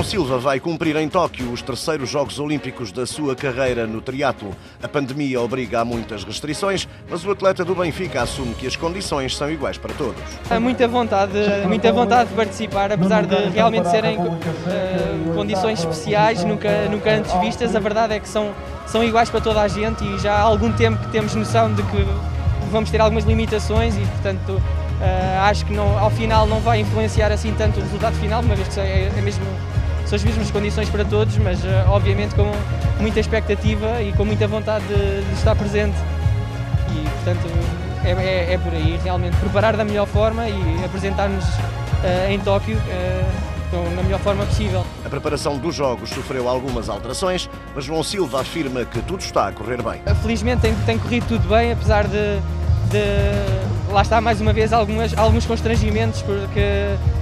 Silva vai cumprir em Tóquio os terceiros Jogos Olímpicos da sua carreira no triatlo. A pandemia obriga a muitas restrições, mas o atleta do Benfica assume que as condições são iguais para todos. Há muita vontade, muita vontade de participar, apesar de realmente serem uh, condições especiais, nunca, nunca antes vistas. A verdade é que são, são iguais para toda a gente e já há algum tempo que temos noção de que vamos ter algumas limitações e, portanto, Uh, acho que não, ao final não vai influenciar assim tanto o resultado final, uma vez que é, é mesmo, são as mesmas condições para todos, mas uh, obviamente com muita expectativa e com muita vontade de, de estar presente. E portanto é, é, é, por aí, realmente preparar da melhor forma e apresentar-nos uh, em Tóquio na melhor forma possível. A preparação dos jogos sofreu algumas alterações, mas João Silva afirma que tudo está a correr bem. Felizmente tem, tem corrido tudo bem, apesar de, de lá está mais uma vez algumas, alguns constrangimentos porque uh,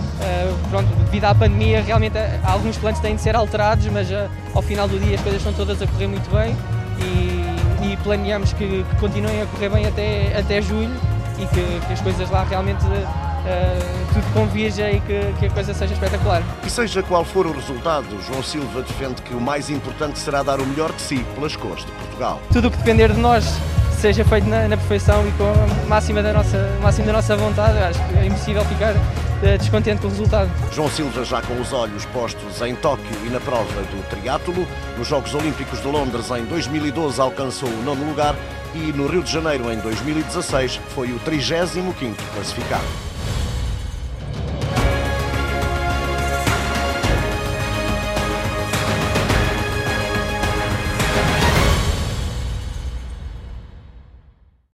pronto, devido à pandemia realmente uh, alguns planos têm de ser alterados, mas uh, ao final do dia as coisas estão todas a correr muito bem e, e planeamos que, que, continuem a correr bem até, até julho e que, que as coisas lá realmente Uh, tudo convirja e que, que, a coisa seja espetacular. E seja qual for o resultado, João Silva defende que o mais importante será dar o melhor de si pelas cores de Portugal. Tudo o que depender de nós seja feito na, na, perfeição e com a máxima da nossa, máxima da nossa vontade. Acho que é impossível ficar uh, descontente com o resultado. João Silva já com os olhos postos em Tóquio e na prova do triatlo. Nos Jogos Olímpicos de Londres em 2012 alcançou o nono lugar e no Rio de Janeiro em 2016 foi o 35º classificado.